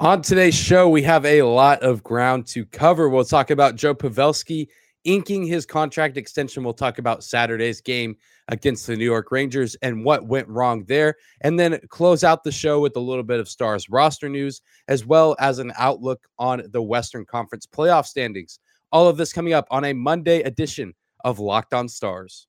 On today's show, we have a lot of ground to cover. We'll talk about Joe Pavelski inking his contract extension. We'll talk about Saturday's game against the New York Rangers and what went wrong there. And then close out the show with a little bit of Stars roster news, as well as an outlook on the Western Conference playoff standings. All of this coming up on a Monday edition of Locked On Stars.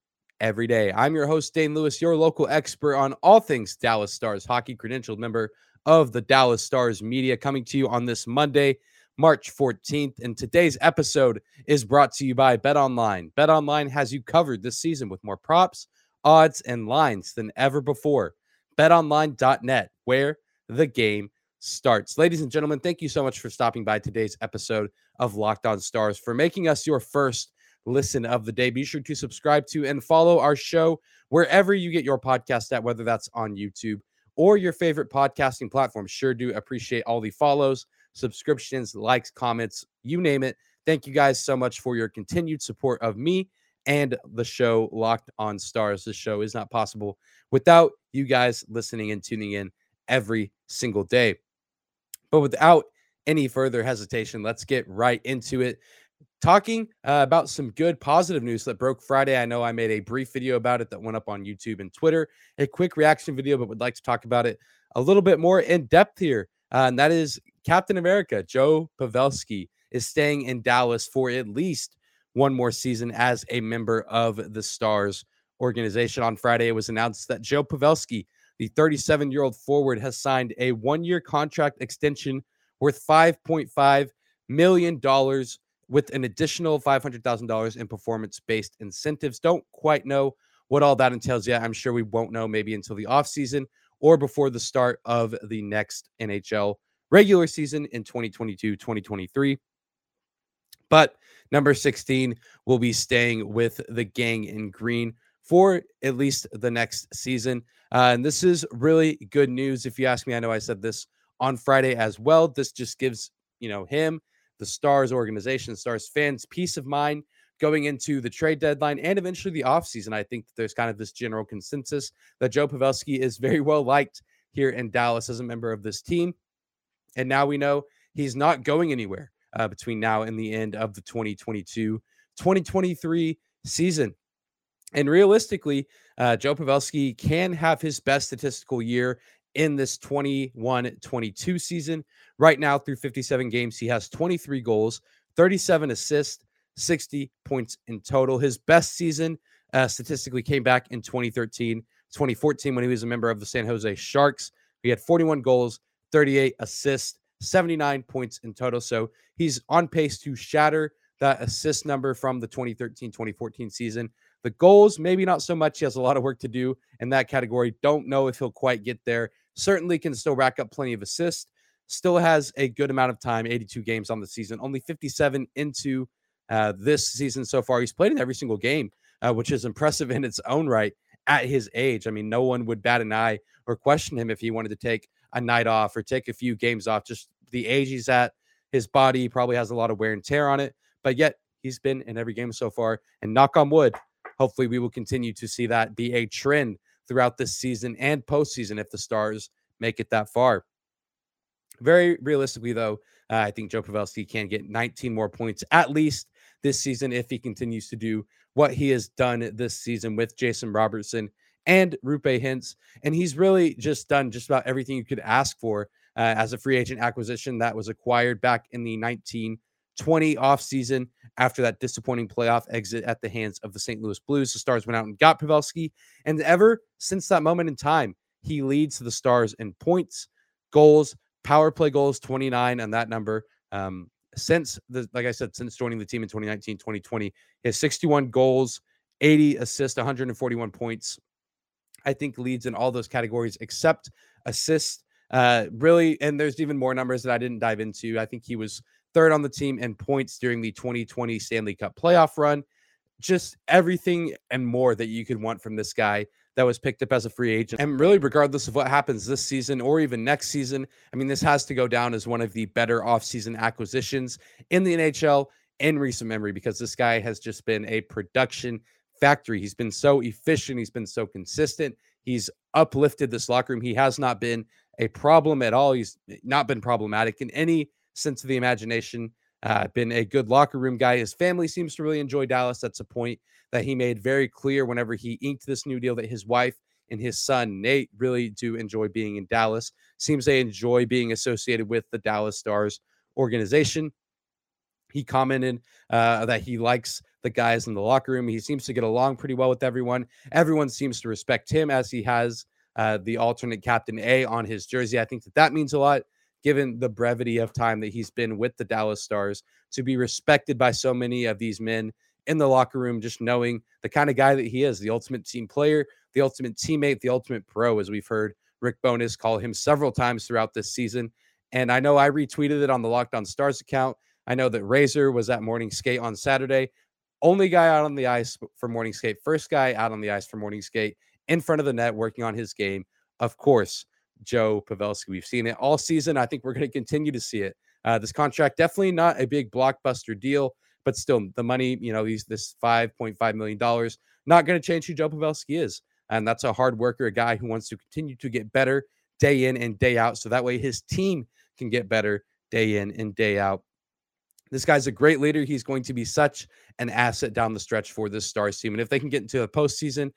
every day. I'm your host, Dane Lewis, your local expert on all things Dallas Stars hockey, credentialed member of the Dallas Stars media, coming to you on this Monday, March 14th. And today's episode is brought to you by Bet Online. Bet Online has you covered this season with more props, odds, and lines than ever before. BetOnline.net, where the game starts. Ladies and gentlemen, thank you so much for stopping by today's episode of Locked On Stars, for making us your first listen of the day. Be sure to subscribe to and follow our show wherever you get your podcast at, whether that's on YouTube or your favorite podcasting platform. Sure do appreciate all the follows, subscriptions, likes, comments, you name it. Thank you guys so much for your continued support of me and the show Locked on Stars. This show is not possible without you guys listening and tuning in every single day. But without any further hesitation, let's get right into it talking uh, about some good positive news that broke Friday. I know I made a brief video about it that went up on YouTube and Twitter, a quick reaction video, but would like to talk about it a little bit more in depth here. Uh, and that is Captain America, Joe Pavelski, is staying in Dallas for at least one more season as a member of the Stars organization. On Friday, it was announced that Joe Pavelski, the 37 year old forward, has signed a one year contract extension worth $5.5 million with an additional $500,000 in performance based incentives. Don't quite know what all that entails yet. I'm sure we won't know maybe until the offseason or before the start of the next NHL regular season in 2022 2023. But number 16 will be staying with the gang in green for at least the next season. Uh, and this is really good news. If you ask me, I know I said this on Friday as well. This just gives, you know, him the Stars organization, Stars fans, peace of mind going into the trade deadline and eventually the offseason. I think there's kind of this general consensus that Joe Pavelski is very well liked here in Dallas as a member of this team. And now we know he's not going anywhere uh, between now and the end of the 2022 2023 season. And realistically, uh, Joe Pavelski can have his best statistical year in this 21 22 season. Right now, through 57 games, he has 23 goals, 37 assists, 60 points in total. His best season uh, statistically came back in 2013, 2014 when he was a member of the San Jose Sharks. He had 41 goals, 38 assists, 79 points in total. So he's on pace to shatter that assist number from the 2013 2014 season. The goals, maybe not so much. He has a lot of work to do in that category. Don't know if he'll quite get there certainly can still rack up plenty of assists. Still has a good amount of time, 82 games on the season, only 57 into uh, this season so far. He's played in every single game, uh, which is impressive in its own right at his age. I mean, no one would bat an eye or question him if he wanted to take a night off or take a few games off. Just the age he's at, his body probably has a lot of wear and tear on it, but yet he's been in every game so far. And knock on wood, hopefully we will continue to see that be a trend throughout this season and postseason if the Stars make it that far. Very realistically, though, uh, I think Joe Pavelski can get 19 more points at least this season if he continues to do what he has done this season with Jason Robertson and Roope Hintz. And he's really just done just about everything you could ask for uh, as a free agent acquisition that was acquired back in the 1920 offseason after that disappointing playoff exit at the hands of the St. Louis Blues. The Stars went out and got Pavelski. And ever since that moment in time, he leads the Stars in points, goals, power play goals, 29 on that number. Um, since the, like I said, since joining the team in 2019, 2020, he has 61 goals, 80 assists, 141 points. I think leads in all those categories except assist. Uh, really, and there's even more numbers that I didn't dive into. I think he was third on the team in points during the 2020 Stanley Cup playoff run. Just everything and more that you could want from this guy that was picked up as a free agent. And really, regardless of what happens this season or even next season, I mean, this has to go down as one of the better offseason acquisitions in the NHL in recent memory because this guy has just been a production factory. He's been so efficient, he's been so consistent. He's uplifted this locker room. He has not been a problem at all. He's not been problematic in any sense of the imagination. Uh, been a good locker room guy. His family seems to really enjoy Dallas. That's a point that he made very clear whenever he inked this new deal that his wife and his son Nate really do enjoy being in Dallas. Seems they enjoy being associated with the Dallas Stars organization. He commented uh, that he likes the guys in the locker room. He seems to get along pretty well with everyone. Everyone seems to respect him as he has uh, the alternate captain A on his jersey. I think that that means a lot given the brevity of time that he's been with the Dallas Stars to be respected by so many of these men in the locker room, just knowing the kind of guy that he is the ultimate team player, the ultimate teammate, the ultimate pro, as we've heard Rick Bowness call him several times throughout this season. And I know I retweeted it on the Locked On Stars account. I know that Razor was at morning skate on Saturday. Only guy out on the ice for morning skate, first guy out on the ice for morning skate in front of the net working on his game. Of course, Joe Pavelski. We've seen it all season. I think we're going to continue to see it. Uh, this contract definitely not a big blockbuster deal, but still the money, you know, he's this $5.5 million, not going to change who Joe Pavelski is. And that's a hard worker, a guy who wants to continue to get better day in and day out. So that way his team can get better day in and day out. This guy's a great leader. He's going to be such an asset down the stretch for this Stars team. And if they can get into the postseason,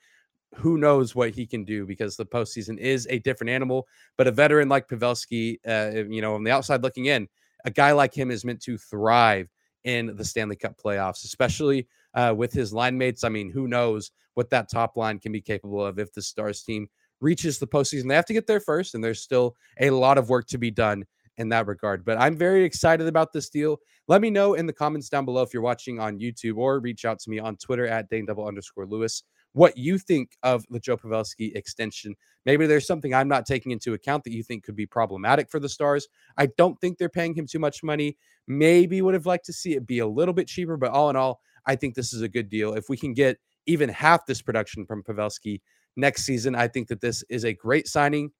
who knows what he can do because the postseason is a different animal. But a veteran like Pavelski, uh, you know, on the outside looking in, a guy like him is meant to thrive in the Stanley Cup playoffs, especially uh, with his line mates. I mean, who knows what that top line can be capable of if the Stars team reaches the postseason. They have to get there first, and there's still a lot of work to be done in that regard. But I'm very excited about this deal. Let me know in the comments down below if you're watching on YouTube or reach out to me on Twitter at Dane double underscore Lewis what you think of the Joe Pavelski extension. Maybe there's something I'm not taking into account that you think could be problematic for the Stars. I don't think they're paying him too much money. Maybe would have liked to see it be a little bit cheaper, but all in all, I think this is a good deal. If we can get even half this production from Pavelski next season, I think that this is a great signing.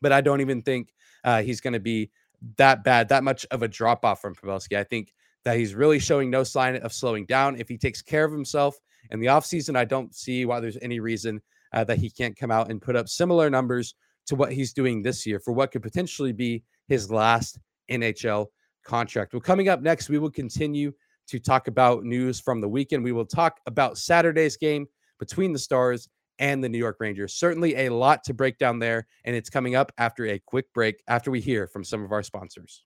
But I don't even think uh, he's going to be that bad, that much of a drop off from Pavelski. I think that he's really showing no sign of slowing down. If he takes care of himself in the offseason, I don't see why there's any reason uh, that he can't come out and put up similar numbers to what he's doing this year for what could potentially be his last NHL contract. Well, coming up next, we will continue to talk about news from the weekend. We will talk about Saturday's game between the Stars and the New York Rangers. Certainly a lot to break down there, and it's coming up after a quick break after we hear from some of our sponsors.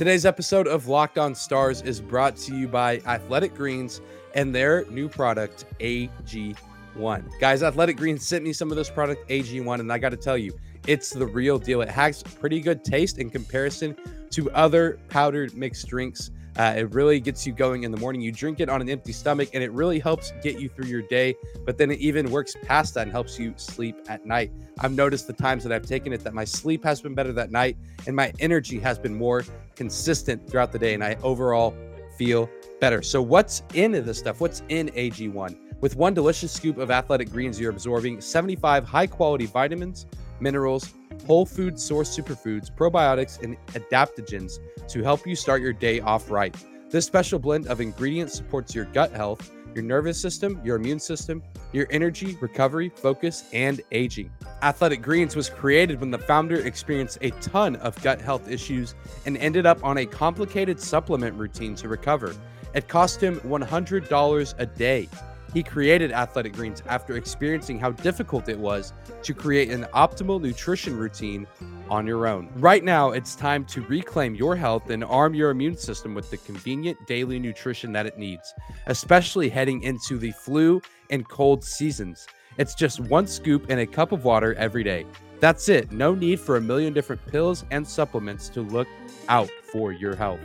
Today's episode of Locked On Stars is brought to you by Athletic Greens and their new product, AG1. Guys, Athletic Greens sent me some of this product, AG1, and I got to tell you, it's the real deal. It has pretty good taste in comparison to other powdered mixed drinks uh, it really gets you going in the morning. You drink it on an empty stomach, and it really helps get you through your day. But then it even works past that and helps you sleep at night. I've noticed the times that I've taken it that my sleep has been better that night, and my energy has been more consistent throughout the day, and I overall feel better. So, what's in this stuff? What's in AG1? With one delicious scoop of athletic greens, you're absorbing 75 high quality vitamins, minerals, whole food source superfoods, probiotics, and adaptogens to help you start your day off right. This special blend of ingredients supports your gut health, your nervous system, your immune system, your energy, recovery, focus, and aging. Athletic Greens was created when the founder experienced a ton of gut health issues and ended up on a complicated supplement routine to recover. It cost him $100 a day he created Athletic Greens after experiencing how difficult it was to create an optimal nutrition routine on your own. Right now, it's time to reclaim your health and arm your immune system with the convenient daily nutrition that it needs, especially heading into the flu and cold seasons. It's just one scoop in a cup of water every day. That's it. No need for a million different pills and supplements to look out for your health.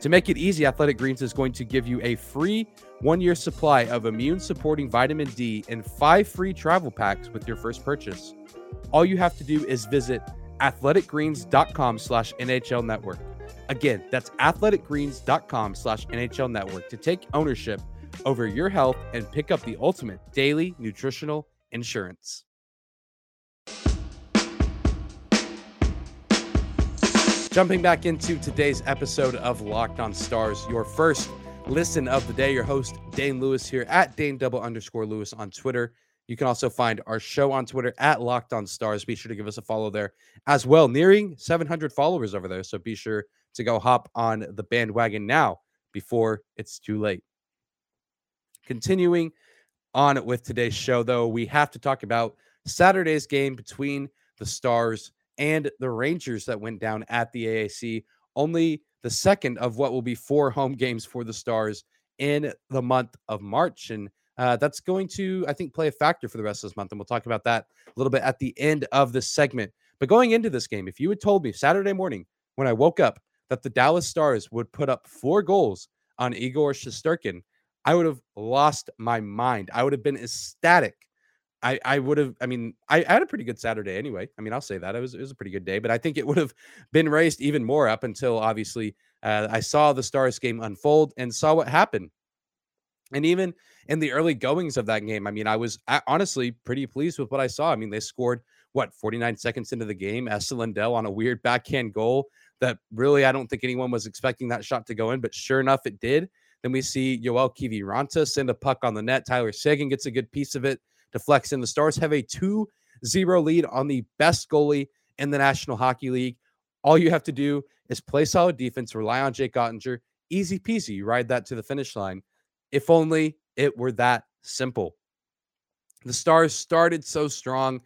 To make it easy, Athletic Greens is going to give you a free one year supply of immune supporting vitamin D and five free travel packs with your first purchase. All you have to do is visit athleticgreens.com slash NHL network. Again, that's athleticgreens.com slash NHL network to take ownership over your health and pick up the ultimate daily nutritional insurance. Jumping back into today's episode of Locked on Stars, your first listen of the day. Your host, Dane Lewis, here at Dane double underscore Lewis on Twitter. You can also find our show on Twitter at Locked On Stars. Be sure to give us a follow there as well. Nearing 700 followers over there. So be sure to go hop on the bandwagon now before it's too late. Continuing on with today's show, though, we have to talk about Saturday's game between the Stars and the Rangers that went down at the AAC. Only the second of what will be four home games for the Stars in the month of March. And uh, that's going to, I think, play a factor for the rest of this month. And we'll talk about that a little bit at the end of this segment. But going into this game, if you had told me Saturday morning when I woke up that the Dallas Stars would put up four goals on Igor Shesterkin, I would have lost my mind. I would have been ecstatic. I, I would have, I mean, I, I, had a pretty good Saturday anyway. I mean, I'll say that it was, it was a pretty good day, but I think it would have been raised even more up until obviously uh, I saw the Stars game unfold and saw what happened. And even in the early goings of that game, I mean, I was honestly pretty pleased with what I saw. I mean, they scored what 49 seconds into the game, Esa Lindell on a weird backhand goal that really I don't think anyone was expecting that shot to go in, but sure enough, it did. Then we see Joel Kiviranta send a puck on the net. Tyler Seguin gets a good piece of it, deflects in. The Stars have a 2 0 lead on the best goalie in the National Hockey League. All you have to do is play solid defense, rely on Jake Oettinger. Easy peasy. You ride that to the finish line. If only it were that simple. The Stars started so strong,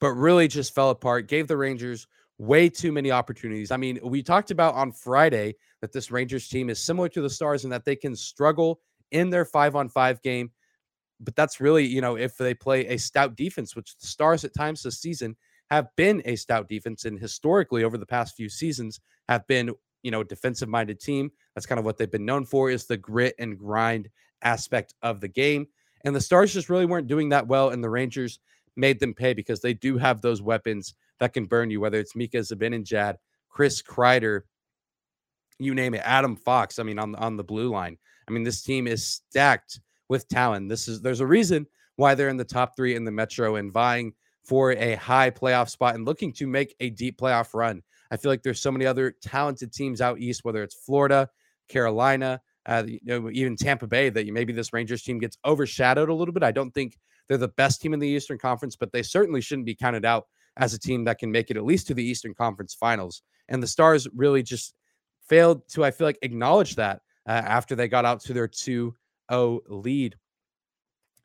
but really just fell apart, gave the Rangers way too many opportunities. I mean, we talked about on Friday that this Rangers team is similar to the Stars and that they can struggle in their five on five game. But that's really, you know, if they play a stout defense, which the Stars at times this season have been a stout defense and historically over the past few seasons have been, you know, defensive minded team. That's kind of what they've been known for is the grit and grind aspect of the game. And the Stars just really weren't doing that well. And the Rangers made them pay because they do have those weapons that can burn you, whether it's Mika Zibanejad, Chris Kreider, you name it, Adam Fox. I mean, on, on the blue line. I mean, this team is stacked with talent. This is there's a reason why they're in the top three in the Metro and vying for a high playoff spot and looking to make a deep playoff run. I feel like there's so many other talented teams out east, whether it's Florida, Carolina, uh, you know, even Tampa Bay, that maybe this Rangers team gets overshadowed a little bit. I don't think they're the best team in the Eastern Conference, but they certainly shouldn't be counted out as a team that can make it at least to the Eastern Conference Finals. And the Stars really just failed to, I feel like, acknowledge that uh, after they got out to their 2 0 lead.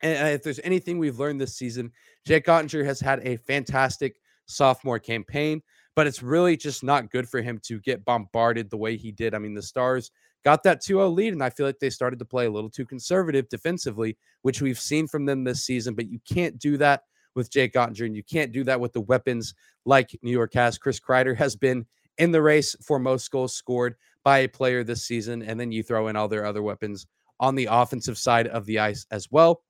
And uh, if there's anything we've learned this season, Jake Oettinger has had a fantastic sophomore campaign, but it's really just not good for him to get bombarded the way he did. I mean, the Stars got that 2-0 lead and I feel like they started to play a little too conservative defensively, which we've seen from them this season, but you can't do that with Jake Oettinger and you can't do that with the weapons like New York has. Chris Kreider has been in the race for most goals scored by a player this season and then you throw in all their other weapons on the offensive side of the ice as well.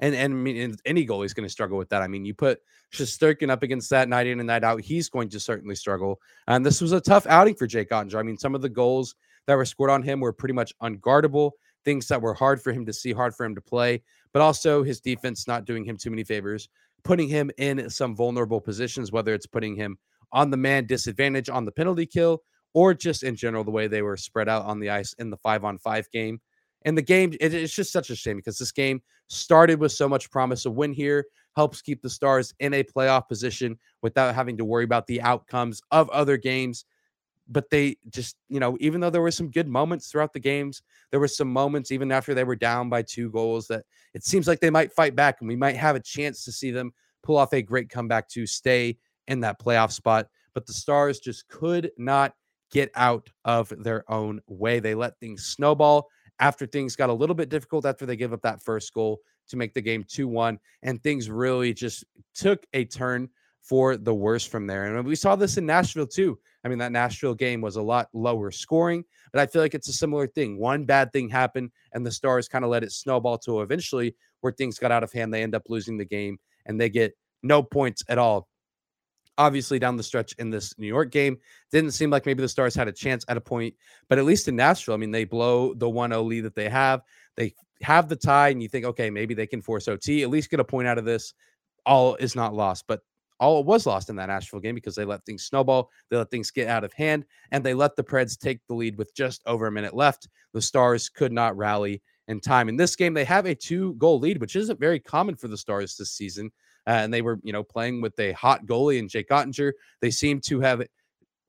And and I mean, any goalie is going to struggle with that. I mean, you put Shesterkin up against that night in and night out, he's going to certainly struggle. And this was a tough outing for Jake Oettinger. I mean, some of the goals that were scored on him were pretty much unguardable, things that were hard for him to see, hard for him to play, but also his defense not doing him too many favors, putting him in some vulnerable positions, whether it's putting him on the man disadvantage on the penalty kill or just in general the way they were spread out on the ice in the five on five game. And the game, it, it's just such a shame because this game started with so much promise. A win here helps keep the Stars in a playoff position without having to worry about the outcomes of other games but they just, you know, even though there were some good moments throughout the games, there were some moments even after they were down by two goals that it seems like they might fight back and we might have a chance to see them pull off a great comeback to stay in that playoff spot. But the Stars just could not get out of their own way. They let things snowball after things got a little bit difficult after they give up that first goal to make the game 2 1. And things really just took a turn for the worse from there. And we saw this in Nashville too. I mean, that Nashville game was a lot lower scoring, but I feel like it's a similar thing. One bad thing happened, and the Stars kind of let it snowball to eventually where things got out of hand. They end up losing the game and they get no points at all. Obviously, down the stretch in this New York game, didn't seem like maybe the Stars had a chance at a point, but at least in Nashville, I mean, they blow the 1 0 lead that they have. They have the tie, and you think, okay, maybe they can force OT, at least get a point out of this. All is not lost, but all was lost in that Nashville game because they let things snowball, they let things get out of hand, and they let the Preds take the lead with just over a minute left. The Stars could not rally in time. In this game, they have a two goal lead, which isn't very common for the Stars this season. Uh, and they were, you know, playing with a hot goalie and Jake Oettinger. They seem to have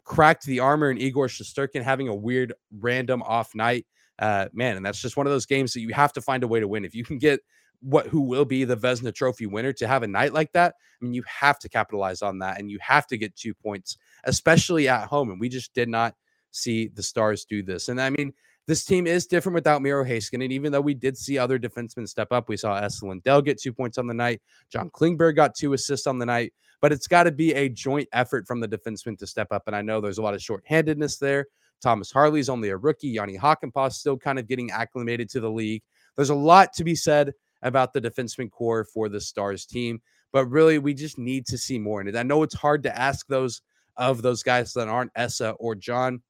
cracked the armor in Igor Shesterkin having a weird random off night. Uh, man, and that's just one of those games that you have to find a way to win. If you can get what who will be the Vezina Trophy winner to have a night like that, I mean, you have to capitalize on that and you have to get two points, especially at home. And we just did not see the Stars do this. And I mean, this team is different without Miro Heiskanen, even though we did see other defensemen step up. We saw Lindell get two points on the night. John Klingberg got two assists on the night, but it's got to be a joint effort from the defensemen to step up. And I know there's a lot of shorthandedness there. Thomas Harley's only a rookie. Jani Hakanpää still kind of getting acclimated to the league. There's a lot to be said about the defenseman core for the Stars team, but really we just need to see more. And I know it's hard to ask those of those guys that aren't Esa or John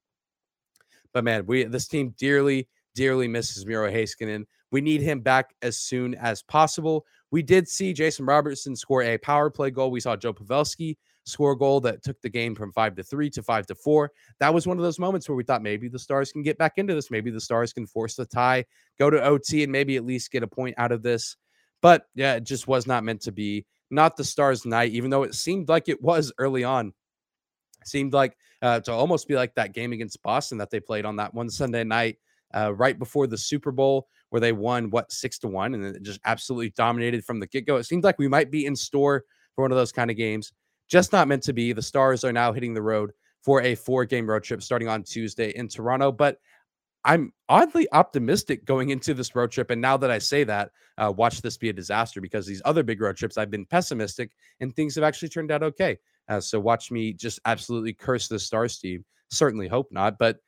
but man, we this team dearly, dearly misses Miro Heiskanen. We need him back as soon as possible. We did see Jason Robertson score a power play goal. We saw Joe Pavelski score a goal that took the game from five to three to five to four. That was one of those moments where we thought maybe the Stars can get back into this. Maybe the Stars can force the tie, go to OT, and maybe at least get a point out of this. But yeah, it just was not meant to be. Not the Stars' night, even though it seemed like it was early on seemed like uh, to almost be like that game against Boston that they played on that one Sunday night uh, right before the Super Bowl, where they won what six to one and then just absolutely dominated from the get go. It seems like we might be in store for one of those kind of games. Just not meant to be. The Stars are now hitting the road for a four game road trip starting on Tuesday in Toronto. But I'm oddly optimistic going into this road trip. And now that I say that, uh, watch this be a disaster because these other big road trips, I've been pessimistic and things have actually turned out okay. Uh, so watch me just absolutely curse the Stars team. Certainly hope not. But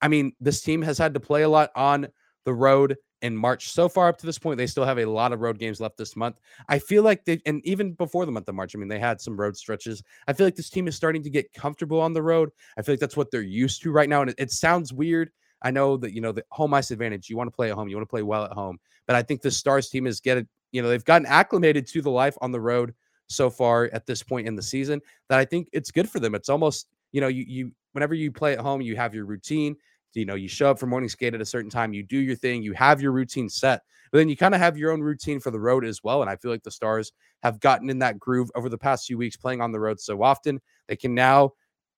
I mean, this team has had to play a lot on the road in March. So far up to this point, they still have a lot of road games left this month. I feel like they, and even before the month of March, I mean, they had some road stretches. I feel like this team is starting to get comfortable on the road. I feel like that's what they're used to right now. And it, it sounds weird. I know that, you know, the home ice advantage, you want to play at home, you want to play well at home. But I think the Stars team is getting, you know, they've gotten acclimated to the life on the road so far at this point in the season that I think it's good for them. It's almost, you know, you you whenever you play at home, you have your routine. You know, you show up for morning skate at a certain time, you do your thing, you have your routine set, but then you kind of have your own routine for the road as well. And I feel like the Stars have gotten in that groove over the past few weeks playing on the road so often. They can now,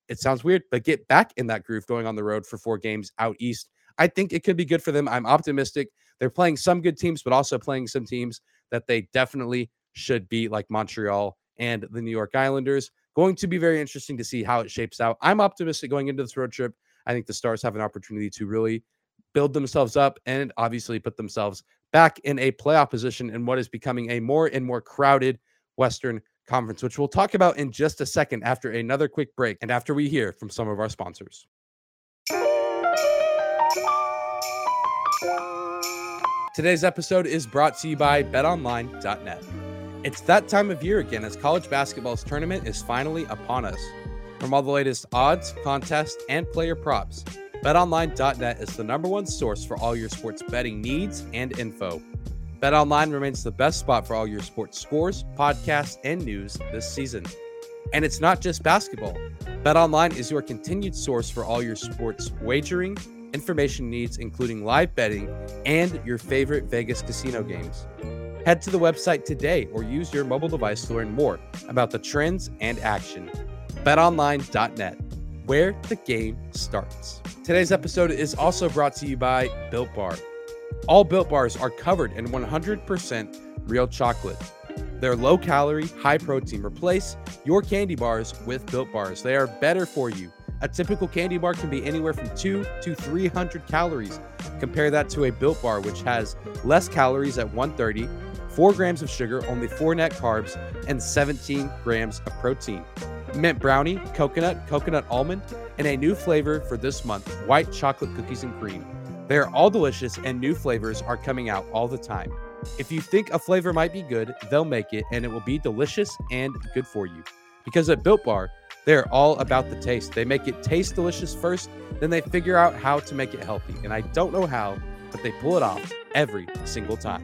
it sounds weird, but get back in that groove going on the road for four games out east. I think it could be good for them. I'm optimistic. They're playing some good teams, but also playing some teams that they definitely should beat, like Montreal and the New York Islanders. Going to be very interesting to see how it shapes out. I'm optimistic going into this road trip. I think the Stars have an opportunity to really build themselves up and obviously put themselves back in a playoff position in what is becoming a more and more crowded Western Conference, which we'll talk about in just a second after another quick break and after we hear from some of our sponsors. Today's episode is brought to you by betonline.net. It's that time of year again as college basketball's tournament is finally upon us. From all the latest odds, contests, and player props, betonline.net is the number one source for all your sports betting needs and info. BetOnline remains the best spot for all your sports scores, podcasts, and news this season. And it's not just basketball. BetOnline is your continued source for all your sports wagering, information needs, including live betting and your favorite Vegas casino games. Head to the website today or use your mobile device to learn more about the trends and action. BetOnline.net, where the game starts. Today's episode is also brought to you by Built Bar. All Built Bars are covered in 100% real chocolate. They're low calorie, high protein. Replace your candy bars with Built Bars. They are better for you. A typical candy bar can be anywhere from 2 to 300 calories. Compare that to a Built Bar, which has less calories at 130 4 grams of sugar, only 4 net carbs, and 17 grams of protein. Mint brownie, coconut, coconut almond, and a new flavor for this month white chocolate cookies and cream. They are all delicious, and new flavors are coming out all the time. If you think a flavor might be good, they'll make it, and it will be delicious and good for you. Because at Built Bar, they're all about the taste. They make it taste delicious first, then they figure out how to make it healthy. And I don't know how, but they pull it off every single time.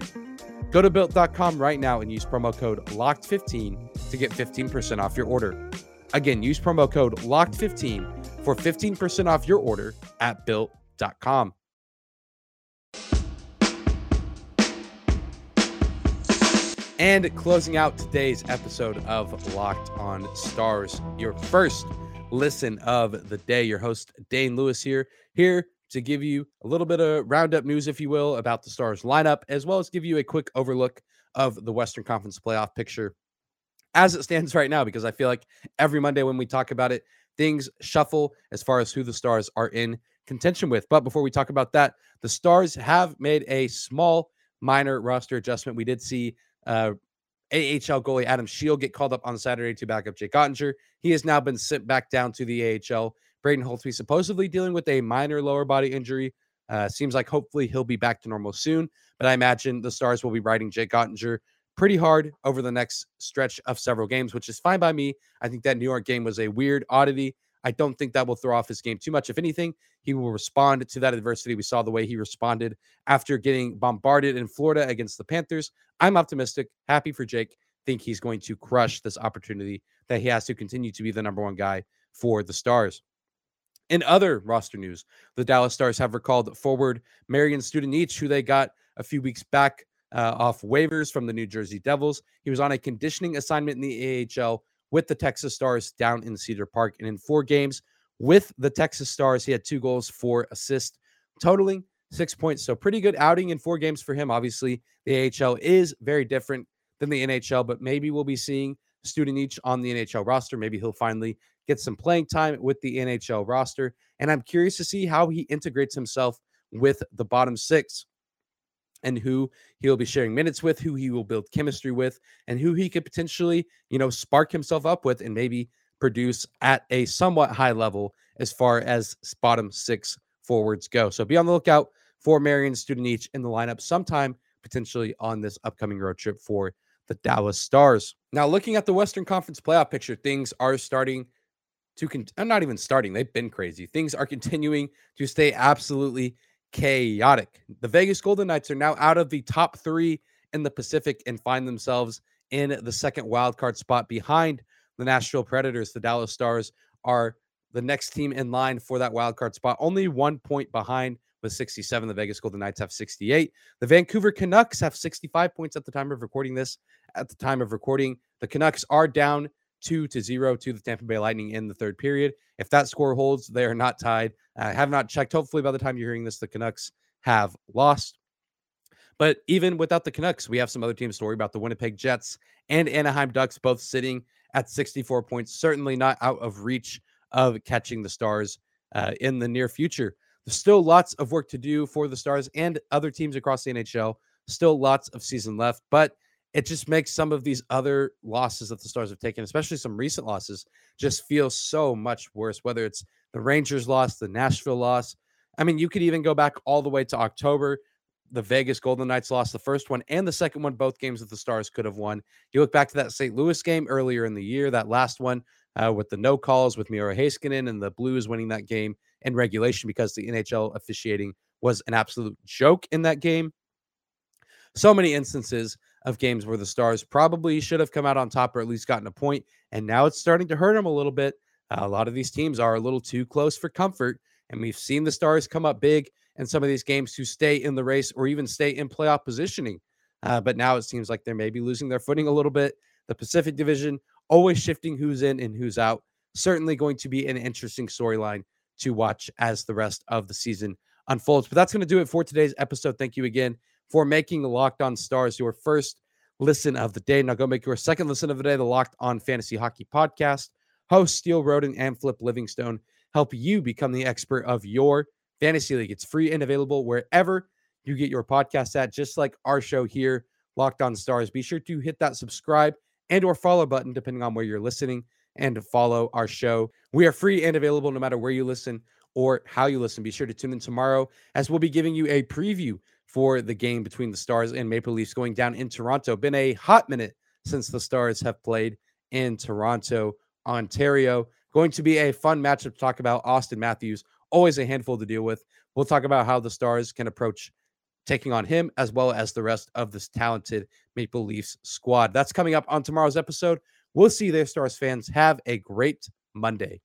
Go to built.com right now and use promo code LOCKED15 to get 15% off your order. Again, use promo code LOCKED15 for 15% off your order at built.com. And closing out today's episode of Locked on Stars, your first listen of the day. Your host, Dane Lewis, here, here to give you a little bit of roundup news, if you will, about the Stars lineup, as well as give you a quick overlook of the Western Conference playoff picture as it stands right now, because I feel like every Monday when we talk about it, things shuffle as far as who the Stars are in contention with. But before we talk about that, the Stars have made a small, minor roster adjustment. We did see uh, AHL goalie Adam Scheel get called up on Saturday to back up Jake Oettinger. He has now been sent back down to the AHL. Braden Holtby supposedly dealing with a minor lower body injury. Uh, seems like hopefully he'll be back to normal soon, but I imagine the Stars will be riding Jake Oettinger pretty hard over the next stretch of several games, which is fine by me. I think that New York game was a weird oddity. I don't think that will throw off his game too much. If anything, he will respond to that adversity. We saw the way he responded after getting bombarded in Florida against the Panthers. I'm optimistic, happy for Jake. Think he's going to crush this opportunity that he has to continue to be the number one guy for the Stars. In other roster news, the Dallas Stars have recalled forward Marian Studenic, who they got a few weeks back uh, off waivers from the New Jersey Devils. He was on a conditioning assignment in the AHL with the Texas Stars down in Cedar Park. And in four games with the Texas Stars, he had two goals, four assists, totaling six points. So pretty good outing in four games for him. Obviously, the AHL is very different than the NHL, but maybe we'll be seeing Studenic on the NHL roster. Maybe he'll finally get some playing time with the NHL roster. And I'm curious to see how he integrates himself with the bottom six and who he'll be sharing minutes with, who he will build chemistry with, and who he could potentially, you know, spark himself up with and maybe produce at a somewhat high level as far as bottom six forwards go. So be on the lookout for Marian Studenic in the lineup sometime potentially on this upcoming road trip for the Dallas Stars. Now, looking at the Western Conference playoff picture, things are starting to, con- I'm not even starting, they've been crazy. Things are continuing to stay absolutely chaotic. The Vegas Golden Knights are now out of the top three in the Pacific and find themselves in the second wild card spot behind the Nashville Predators. The Dallas Stars are the next team in line for that wild card spot, only one point behind with 67. The Vegas Golden Knights have 68. The Vancouver Canucks have 65 points at the time of recording this. At the time of recording, the Canucks are down two to zero to the Tampa Bay Lightning in the third period. If that score holds, they are not tied. I have not checked. Hopefully, by the time you're hearing this, the Canucks have lost. But even without the Canucks, we have some other teams to worry about. The Winnipeg Jets and Anaheim Ducks both sitting at 64 points, certainly not out of reach of catching the Stars uh, in the near future. There's still lots of work to do for the Stars and other teams across the NHL. Still lots of season left, but it just makes some of these other losses that the Stars have taken, especially some recent losses, just feel so much worse. Whether it's the Rangers loss, the Nashville loss. I mean, you could even go back all the way to October. The Vegas Golden Knights lost the first one and the second one, both games that the Stars could have won. You look back to that St. Louis game earlier in the year, that last one uh, with the no calls with Miro Heiskanen and the Blues winning that game in regulation because the NHL officiating was an absolute joke in that game. So many instances of games where the Stars probably should have come out on top or at least gotten a point, and now it's starting to hurt them a little bit. A lot of these teams are a little too close for comfort, and we've seen the Stars come up big in some of these games to stay in the race or even stay in playoff positioning. Uh, but now it seems like they're maybe losing their footing a little bit. The Pacific Division always shifting who's in and who's out. Certainly going to be an interesting storyline to watch as the rest of the season unfolds. But that's going to do it for today's episode. Thank you again for making Locked On Stars your first listen of the day. Now go make your second listen of the day, the Locked On Fantasy Hockey Podcast. Host Steele Roden and Flip Livingstone help you become the expert of your fantasy league. It's free and available wherever you get your podcast at, just like our show here, Locked On Stars. Be sure to hit that subscribe and or follow button depending on where you're listening and to follow our show. We are free and available no matter where you listen or how you listen. Be sure to tune in tomorrow as we'll be giving you a preview for the game between the Stars and Maple Leafs going down in Toronto. Been a hot minute since the Stars have played in Toronto, Ontario. Going to be a fun matchup to talk about. Auston Matthews, always a handful to deal with. We'll talk about how the Stars can approach taking on him as well as the rest of this talented Maple Leafs squad. That's coming up on tomorrow's episode. We'll see there, Stars fans. Have a great Monday.